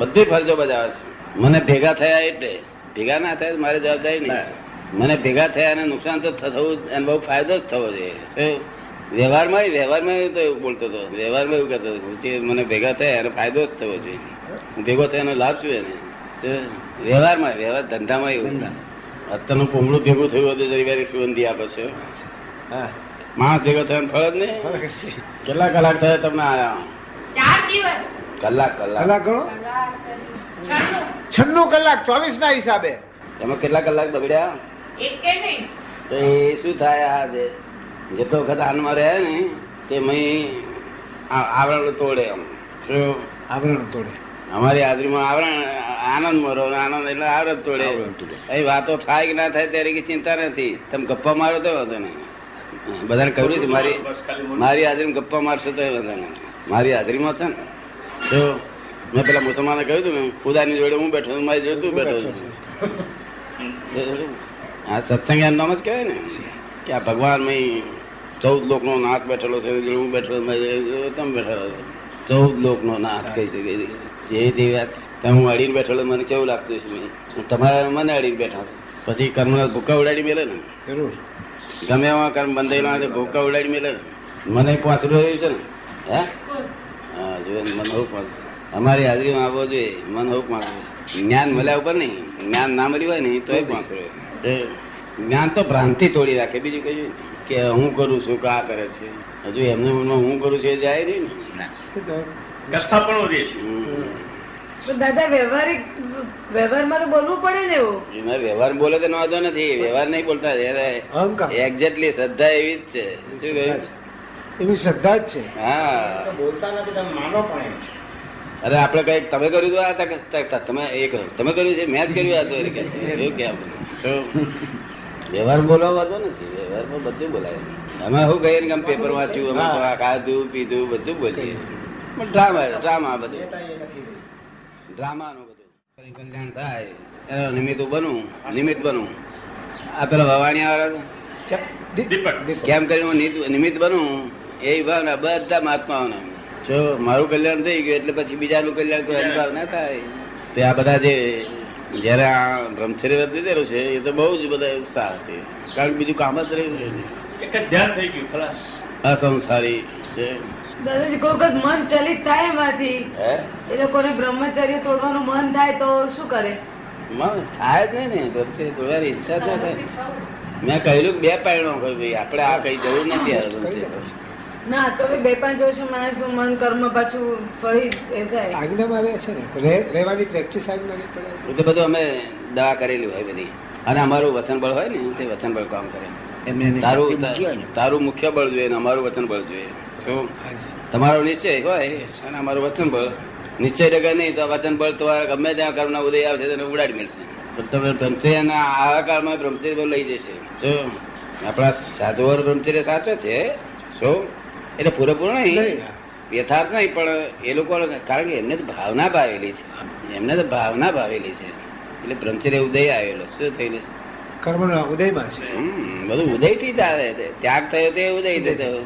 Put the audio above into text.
બધી ફરજો બજાવે છે. મને ભેગા થયા એટલે. ભેગા ના થયા મારે જવાબદારી નહીં. મને ભેગા થયા અને નુકસાન તો થવું અને બહુ ફાયદો જ થવો જોઈએ? વ્યવહારમાં વ્યવહારમાં તો એવું બોલતો હતો. વ્યવહારમાં એવું કહેતો હતો જે મને ભેગા થયા અને ફાયદો જ થવો જોઈએ. હું ભેગો થયાનો લાભ છું એને? વ્યવહારમાં વ્યવહાર ધંધામાં એવું. અત્યારનું પૂમડું ભેગું થયું હતું જરી વારી સુગંધી આપે છે. હા. માણસ ભેગો થયો ફળ જ નહીં. કેટલા કલાક થયા તમને આયા કલાક કલાક. કલાક ગણો? છન્નું. કલાક ચોવીસ ના હિસાબે. એમાં કેટલા કલાક બગડ્યા? એક કે નહીં. તો એ શું થાય આજે? જેટલો વખત આનંદમાં રહે ને તે મય આવરણ તોડે એમ. શું? આવરણ તોડે. અમારી હાજરીમાં આવરણ આનંદ મરો આનંદ એટલે આવરણ તોડે. એ વાતો થાય કે ના થાય ત્યારે કઈ ચિંતા નથી. તમે ગપ્પા મારો તો વાંધો નહીં. બધાને કહ્યું છે મારી મારી હાજરીમાં ગપ્પા મારશો તો વાંધો નહીં. મારી હાજરીમાં છે ને તો મેં પેલા મુસલમાને કહ્યું હતું ને ખુદાની જોડે હું બેઠો છું મારી જોડે તું બેઠો છું. આ સત્સંગ નામ જ કહેવાય ને કે આ ભગવાન ચૌદ લોક નો નાથ બેઠેલો છે જોડે હું જોડે તમે બેઠેલો છો. ચૌદ લોક નો નાથ કહી શકે જે તે વાત તમે હું અડીને બેઠેલો મને કેવું લાગતું છે તમારા મને અડીને બેઠા છું. પછી કર્મ ભૂકા ઉડાડી મેલે ને? જરૂર. ગમે એવા કર્મ બંધાયેલા હોય ભૂકા ઉડાડી મેલે મને પાછળ રહ્યું છે ને હે? હા જો મન હોકમાં અમારી હાજરીમાં આવવો જોઈએ મન હોકમાં જ્ઞાન મળ્યા ઉપર નહીં જ્ઞાન ના મળ્યું હોય ને તો એ પાંચ જ્ઞાન તો ભ્રાંતિ તોડી રાખે. બીજું કહ્યું કે હું કરું છું કે આ કરે છે. હજુ એમને મનમાં હું કરું છું એ જાય નહીં ને. કથા પણ વધે છે. દાદા વ્યવહારિક વ્યવહારમાં તો બોલવું પડે ને એવું. એમાં વ્યવહાર બોલે તો વાંધો નથી. વ્યવહાર નહીં બોલતા. એક્ઝેક્ટલી શ્રદ્ધા એવી જ છે. શું કહ્યું? એવી શ્રદ્ધા જ છે. હા. બોલતા નથી તમે માનો પણ એમ. અરે આપડે કંઈક તમે કર્યું તો આ એ કરો. તમે તમે કર્યું છે મેં જ કર્યું હતું એટલે એ કે. એવું કે આપણે. વ્યવહાર બોલવા વાંધો નથી વ્યવહારમાં બધું બોલાય. અમે શું કહીએ ને પેપર વાંચ્યું અમે ખાધું પીધું બધું બોલીએ. પણ ડ્રામા ડ્રામા બધું. ડ્રામાનું બધું. કલ્યાણ થાય એનો નિમિત્ત બનવું નિમિત્ત બનવું આ પેલા ભવાણી વાળા. કેમ કરીને નિમિત્ત બનું? એ ભાવના બધા મહાત્માઓના જો મારું કલ્યાણ થઈ ગયું એટલે પછી બીજાનું કલ્યાણ કોઈ અનુભવ ના થાય. તે આ બધા જે જયારે આ બ્રહ્મચર્ય વ્રત લીધેલું છે એ તો બહુ જ બધા ઉત્સાહ છે. કારણ કે બીજું કામ જ રહ્યું છે એક જ ધ્યાન થઈ ગયું ખલાસ. અસંસારી છે. દાદાજી કોઈક મન ચલિત થાય એમાંથી. હે? એ લોકોને બ્રહ્મચર્ય તોડવાનું મન થાય તો શું કરે? મન થાય જ નહીં ને. બ્રહ્મચર્ય તોડવાની ઈચ્છા જ થાય. મેં કહેલું કે બે પાયણો કહ્યું ભાઈ. આપણે આ કઈ જરૂર નથી આ બ્રહ્મચર્ય પછી. ના તો બે પાંચ વર્ષ માણસ મન કર્મ પાછું ફરી એ થાય. આજ્ઞામાં રહે છે ને? રહેવાની પ્રેક્ટિસ આજ્ઞા તો બધું અમે દવા કરેલી હોય બધી. અને અમારું વચન બળ હોય ને તે વચન બળ કામ કરે. તારું. તારું મુખ્ય બળ જોઈએ ને અમારું વચન બળ જોઈએ. જો તમારો નિશ્ચય હોય અને અમારું વચન બળ નિશ્ચય ડગર નહીં તો વચન બળ તમારા ગમે ત્યાં કર્મના ઉદય આવશે તેને ઉડાડી મેળશે તમે બ્રહ્મચર્યના આ કાળમાં બ્રહ્મચર્ય લઈ જશે. જો આપણા સાધુઓ બ્રહ્મચર્ય સાચો છે શું એટલે પૂરેપૂરો નહીં. યથાર્થ નહીં પણ એ લોકો કારણ કે એમને તો ભાવના ભાવેલી છે. એમને તો ભાવના ભાવેલી છે. એટલે બ્રહ્મચર્ય ઉદય આવેલો. શું થયેલું? કર્મના ઉદયમાં છે. બધું ઉદયથી જ આવે ત્યાગ થયો તે ઉદય થયો.